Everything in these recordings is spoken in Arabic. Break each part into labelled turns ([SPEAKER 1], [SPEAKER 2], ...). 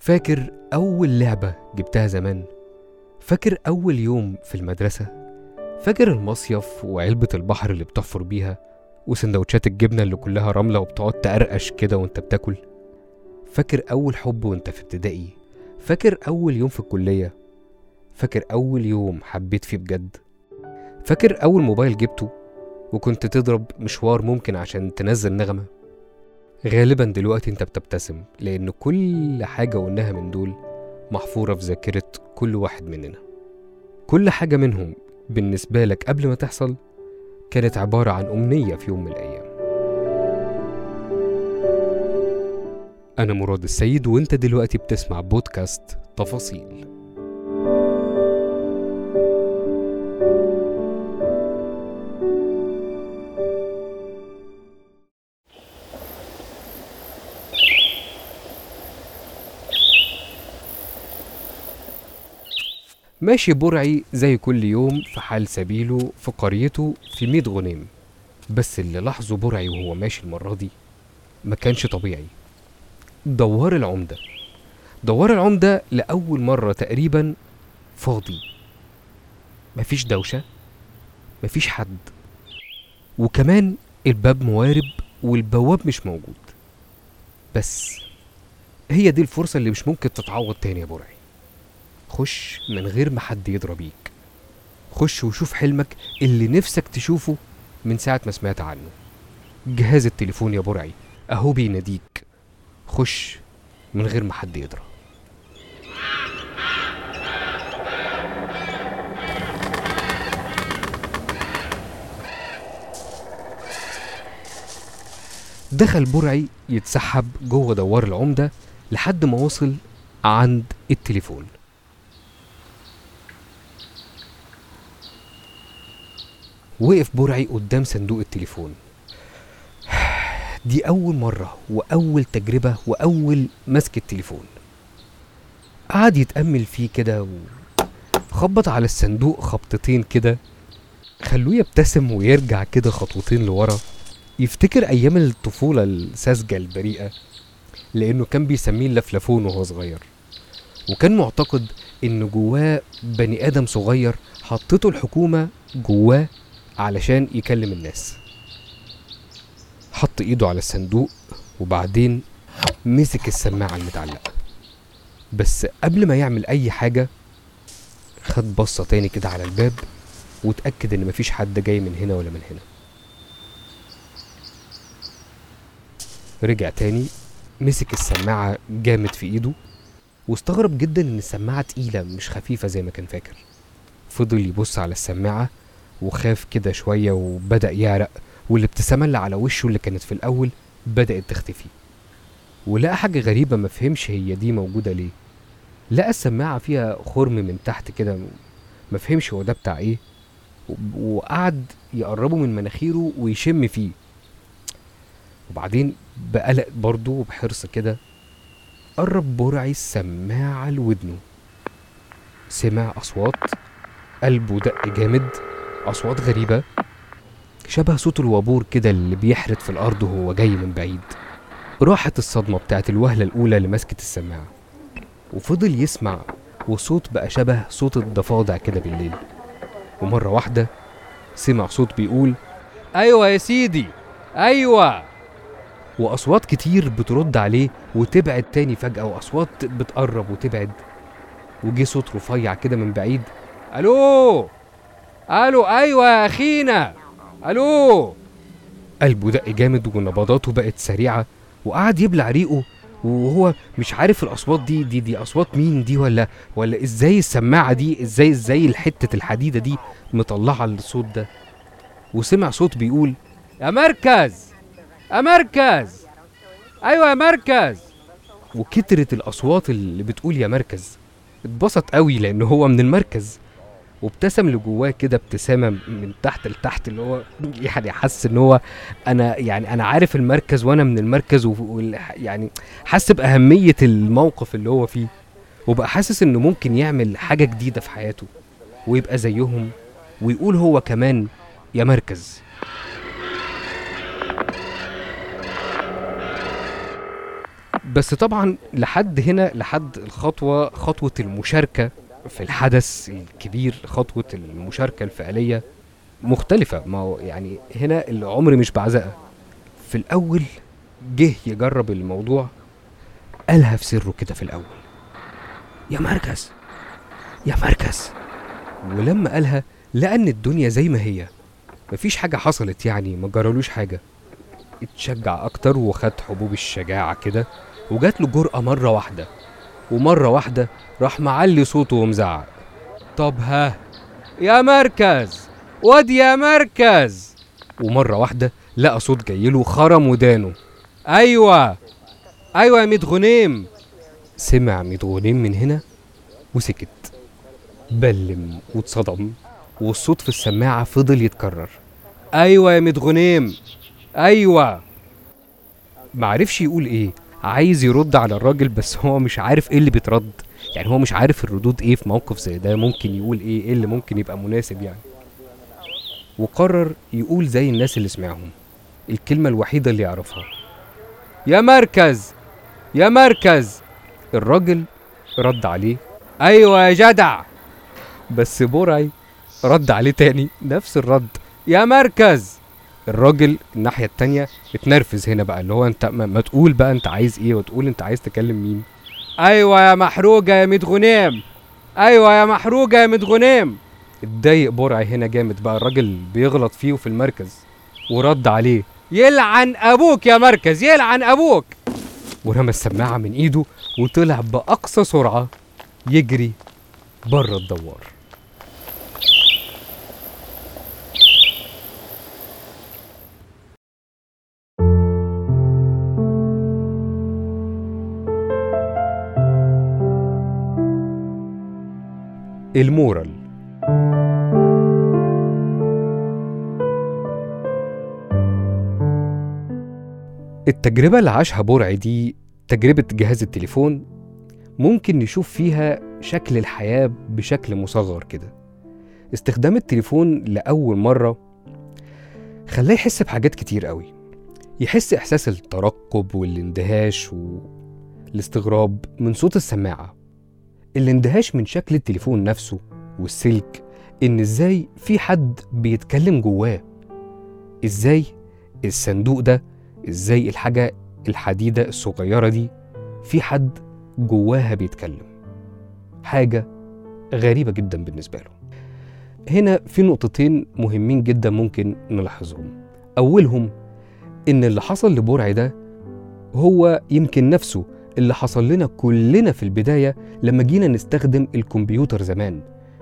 [SPEAKER 1] فاكر أول لعبة جبتها زمان؟ فاكر أول يوم في المدرسة؟ فاكر المصيف وعلبة البحر اللي بتحفر بيها وسندوتشات الجبنة اللي كلها رملة وبتقعد تقرقش كده وأنت بتاكل؟ فاكر أول حب وأنت في ابتدائي؟ فاكر أول يوم في الكلية؟ فاكر أول يوم حبيت فيه بجد؟ فاكر أول موبايل جبته وكنت تضرب مشوار ممكن عشان تنزل نغمة؟ غالبا دلوقتي أنت بتبتسم لأن كل حاجة قلناها من دول محفورة في ذاكرة كل واحد مننا. كل حاجة منهم بالنسبة لك قبل ما تحصل كانت عبارة عن أمنية في يوم من الأيام. أنا مراد السيد وأنت دلوقتي بتسمع بودكاست تفاصيل. ماشي برعي زي كل يوم في حال سبيله في قريته في ميت غنيم. بس اللي لاحظه برعي وهو ماشي المرة دي ما كانش طبيعي. دوار العمدة. دوار العمدة لأول مرة تقريبا فاضي. مفيش دوشة. مفيش حد. وكمان الباب موارب والبواب مش موجود. بس هي دي الفرصة اللي مش ممكن تتعوض تاني يا برعي. خش من غير ما حد يضرب بيك. خش وشوف حلمك اللي نفسك تشوفه من ساعة ما سمعت عنه. جهاز التليفون يا برعي أهو بيناديك. خش من غير ما حد يضرب. دخل برعي يتسحب جوه دوار العمدة لحد ما وصل عند التليفون. وقف برعي قدام صندوق التليفون. دي أول مرة وأول تجربة وأول مسك التليفون. قعد يتأمل فيه كده وخبط على الصندوق خبطتين كده خلوه يبتسم ويرجع كده خطوتين لورا. يفتكر أيام الطفولة الساذجة البريئة لأنه كان بيسميه اللفلفون وهو صغير. وكان معتقد إن جواه بني آدم صغير حطته الحكومة جواه علشان يكلم الناس. حط ايده على الصندوق وبعدين مسك السماعة المتعلقة. بس قبل ما يعمل أي حاجة خد بصة تاني كده على الباب وتأكد إن مفيش حد جاي من هنا ولا من هنا. رجع تاني مسك السماعة جامد في إيده واستغرب جدا إن السماعة تقيلة مش خفيفة زي ما كان فاكر. فضل يبص على السماعة وخاف كده شوية وبدأ يعرق والابتسامة اللي على وشه اللي كانت في الأول بدأت تختفي. ولقى حاجة غريبة مفهمش هي دي موجودة ليه. لقى السماعة فيها خرم من تحت كده مفهمش هو ده بتاع إيه. وقعد يقربه من مناخيره ويشم فيه. وبعدين بقلق برضه وبحرص كده قرب برعي السماعة لودنه. سمع أصوات قلبه دق جامد. أصوات غريبة شبه صوت الوابور كده اللي بيحرت في الأرض وهو جاي من بعيد. راحت الصدمة بتاعت الوهلة الأولى لمسكة السماعة. وفضل يسمع وصوت بقى شبه صوت الضفادع كده بالليل. ومرة واحدة سمع صوت بيقول أيوة يا سيدي أيوة. وأصوات كتير بترد عليه وتبعد تاني فجأة وأصوات بتقرب وتبعد. وجه صوت رفيع كده من بعيد ألو؟ ألو أيوه يا اخينا. ألو. قلبه دق جامد ونبضاته بقت سريعة وقعد يبلع ريقه وهو مش عارف الأصوات دي دي دي أصوات مين دي ولا ولا إزاي السماعة دي إزاي إزاي الحتة الحديدة دي مطلعة الصوت ده؟ وسمع صوت بيقول يا مركز يا مركز. أيوه يا مركز. وكترت الأصوات اللي بتقول يا مركز. اتبسط قوي لأن هو من المركز. وابتسم لجواه كده ابتسامة من تحت لتحت اللي هو يعني حس إن هو أنا يعني أنا عارف المركز وأنا من المركز يعني حس بأهمية الموقف اللي هو فيه وبقى حاسس إنه ممكن يعمل حاجة جديدة في حياته ويبقى زيهم ويقول هو كمان يا مركز. بس طبعا لحد هنا لحد الخطوة خطوة المشاركة في الحدث الكبير خطوة المشاركة الفعلية مختلفة. ما هو يعني هنا العمر مش بعزقة في الأول جه يجرب الموضوع قالها في سره كده في الأول. يا مركز يا مركز. ولما قالها إن الدنيا زي ما هي. مفيش حاجة حصلت يعني ما جرالوش حاجة. اتشجع أكتر وخد حبوب الشجاعة كده وجات له جرأة مرة واحدة. ومرة واحدة راح معلي صوته ومزعق. طب ها يا مركز واد يا مركز. ومرة واحدة لقى صوت جايله خرم ودانه. أيوة أيوة يا ميت غنيم. سمع ميت غنيم من هنا وسكت. بلم واتصدم والصوت في السماعة فضل يتكرر. أيوة يا ميت غنيم أيوة. معرفش يقول إيه عايز يرد على الراجل بس هو مش عارف إيه اللي بيترد. يعني هو مش عارف الردود إيه في موقف زي ده ممكن يقول إيه إيه اللي ممكن يبقى مناسب يعني. وقرر يقول زي الناس اللي سمعهم. الكلمة الوحيدة اللي يعرفها يا مركز يا مركز. الراجل رد عليه أيوه يا جدع. بس برعي رد عليه تاني نفس الرد يا مركز. الراجل الناحية التانية اتنرفز هنا بقى اللي هو انت ما, تقول بقى انت عايز إيه وتقول انت عايز تكلم مين. أيوه يا محروجة يا ميت غنيم أيوه يا محروجة يا ميت غنيم اتضايق برعي هنا جامد بقى الراجل بيغلط فيه وفي المركز ورد عليه. يلعن أبوك يا مركز يلعن أبوك. ورمى السماعة من إيده وطلع بأقصى سرعة يجري بره الدوار. المورال. التجربة اللي عاشها برعي دي تجربة جهاز التليفون ممكن نشوف فيها شكل الحياة بشكل مصغر كده. استخدام التليفون لأول مرة خلاه يحس بحاجات كتير قوي. يحس إحساس الترقب والاندهاش والاستغراب من صوت السماعة. الاندهاش من شكل التليفون نفسه والسلك إن إزاي في حد بيتكلم جواه؟ إزاي الصندوق ده؟ إزاي الحاجة الحديدة الصغيرة دي في حد جواها بيتكلم؟ حاجة غريبة جدا بالنسبة له. هنا في نقطتين مهمين جدا ممكن نلاحظهم. أولهم إن اللي حصل لبرعي ده هو يمكن نفسه اللي حصل لنا كلنا في البداية لما جينا نستخدم الكمبيوتر زمان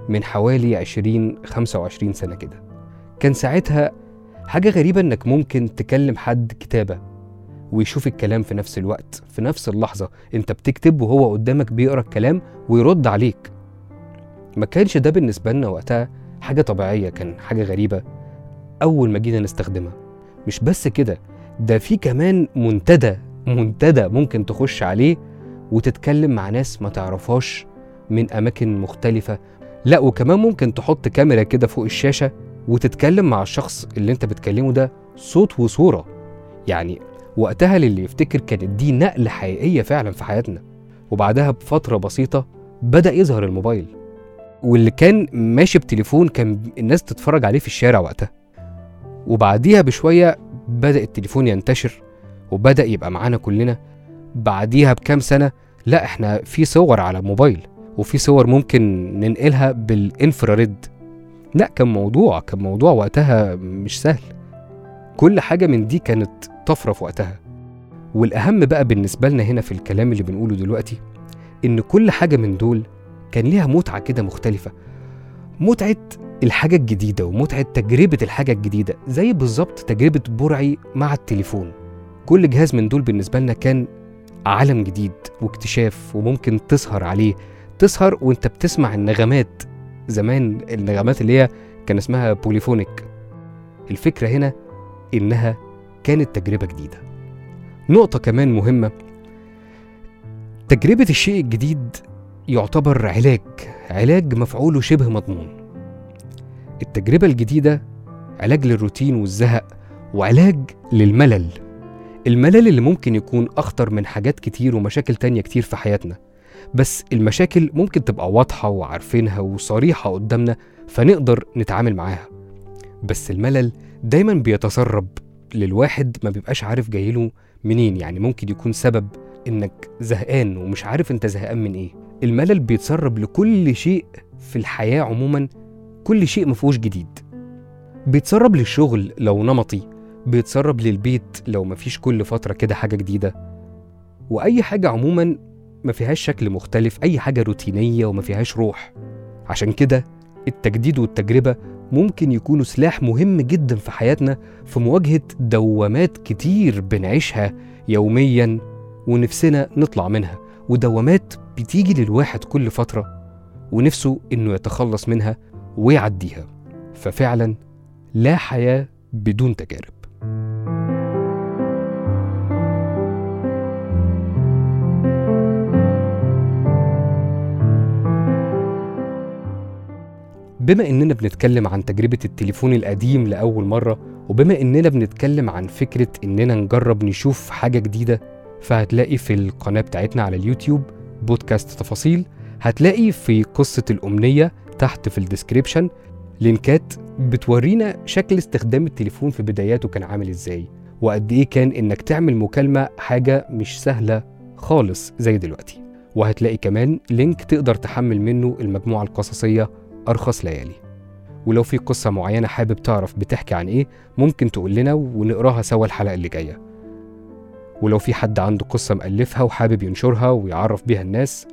[SPEAKER 1] من حوالي 20 25 سنة كده. كان ساعتها حاجة غريبة إنك ممكن تكلم حد كتابة ويشوف الكلام في نفس الوقت في نفس اللحظة. أنت بتكتب وهو قدامك بيقرأ الكلام ويرد عليك. ما كانش ده بالنسبة لنا وقتها حاجة طبيعية كان حاجة غريبة أول ما جينا نستخدمها. مش بس كده ده في كمان منتدى منتدى ممكن تخش عليه وتتكلم مع ناس ما تعرفهاش من أماكن مختلفة. لا وكمان ممكن تحط كاميرا كده فوق الشاشة وتتكلم مع الشخص اللي انت بتكلمه ده صوت وصورة. يعني وقتها للي يفتكر كانت دي نقلة حقيقية فعلا في حياتنا. وبعدها بفترة بسيطة بدأ يظهر الموبايل. واللي كان ماشي بتليفون كان الناس تتفرج عليه في الشارع وقتها. وبعديها بشوية بدأ التليفون ينتشر. وبدأ يبقى معانا كلنا. بعديها بكام سنة لا إحنا في صور على الموبايل وفي صور ممكن ننقلها بالإنفراريد. لا كان موضوع كان موضوع وقتها مش سهل. كل حاجة من دي كانت طفرة في وقتها. والأهم بقى بالنسبة لنا هنا في الكلام اللي بنقوله دلوقتي إن كل حاجة من دول كان ليها متعة كده مختلفة. متعة الحاجة الجديدة ومتعة تجربة الحاجة الجديدة زي بالظبط تجربة برعي مع التليفون. كل جهاز من دول بالنسبة لنا كان عالم جديد واكتشاف وممكن تسهر عليه. تسهر وانت بتسمع النغمات. زمان النغمات اللي هي كان اسمها بوليفونيك الفكرة هنا إنها كانت تجربة جديدة. نقطة كمان مهمة. تجربة الشيء الجديد يعتبر علاج. علاج مفعوله شبه مضمون. التجربة الجديدة علاج للروتين والزهق وعلاج للملل. الملل اللي ممكن يكون أخطر من حاجات كتير ومشاكل تانية كتير في حياتنا. بس المشاكل ممكن تبقى واضحة وعارفينها وصريحة قدامنا فنقدر نتعامل معاها. بس الملل دايما بيتسرب للواحد ما بيبقاش عارف جايله منين يعني ممكن يكون سبب إنك زهقان ومش عارف أنت زهقان من إيه. الملل بيتسرب لكل شيء في الحياة عموما كل شيء مفهوش جديد. بيتسرب للشغل لو نمطي بيتسرب للبيت لو مفيش كل فترة كده حاجة جديدة. وأي حاجة عموما ما فيهاش شكل مختلف أي حاجة روتينية وما فيهاش روح. عشان كده التجديد والتجربة ممكن يكونوا سلاح مهم جدا في حياتنا في مواجهة دوامات كتير بنعيشها يوميا ونفسنا نطلع منها. ودوامات بتيجي للواحد كل فترة ونفسه إنه يتخلص منها ويعديها. ففعلا لا حياة بدون تجارب. بما إننا بنتكلم عن تجربة التليفون القديم لأول مرة وبما إننا بنتكلم عن فكرة إننا نجرب نشوف حاجة جديدة فهتلاقي في القناة بتاعتنا على اليوتيوب بودكاست تفاصيل هتلاقي في قصة الأمنية تحت في ال description link ات بتورينا شكل استخدام التليفون في بداياته كان عامل إزاي وقد إيه كان إنك تعمل مكالمة حاجة مش سهلة خالص زي دلوقتي. وهتلاقي كمان link تقدر تحمل منه المجموعة القصصية أرخص ليالي. ولو في قصة معينة حابب تعرف بتحكي عن إيه ممكن تقول لنا ونقراها سوا الحلقة اللي جاية. ولو في حد عنده قصة مألفها وحابب ينشرها ويعرف بيها الناس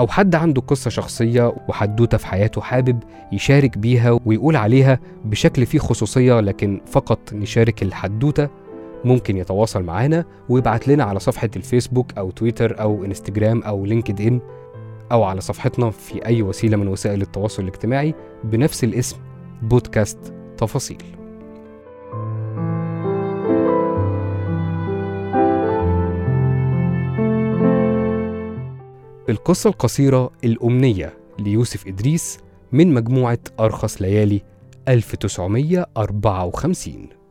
[SPEAKER 1] أو حد عنده قصة شخصية وحدوتة في حياته حابب يشارك بيها ويقول عليها بشكل فيه خصوصية لكن فقط نشارك الحدوتة ممكن يتواصل معانا ويبعت لنا على صفحة الفيسبوك أو تويتر أو إنستجرام أو لينكد إن أو على صفحتنا في أي وسيلة من وسائل التواصل الاجتماعي بنفس الاسم بودكاست تفاصيل. القصة القصيرة الأمنية ليوسف إدريس من مجموعة أرخص ليالي 1954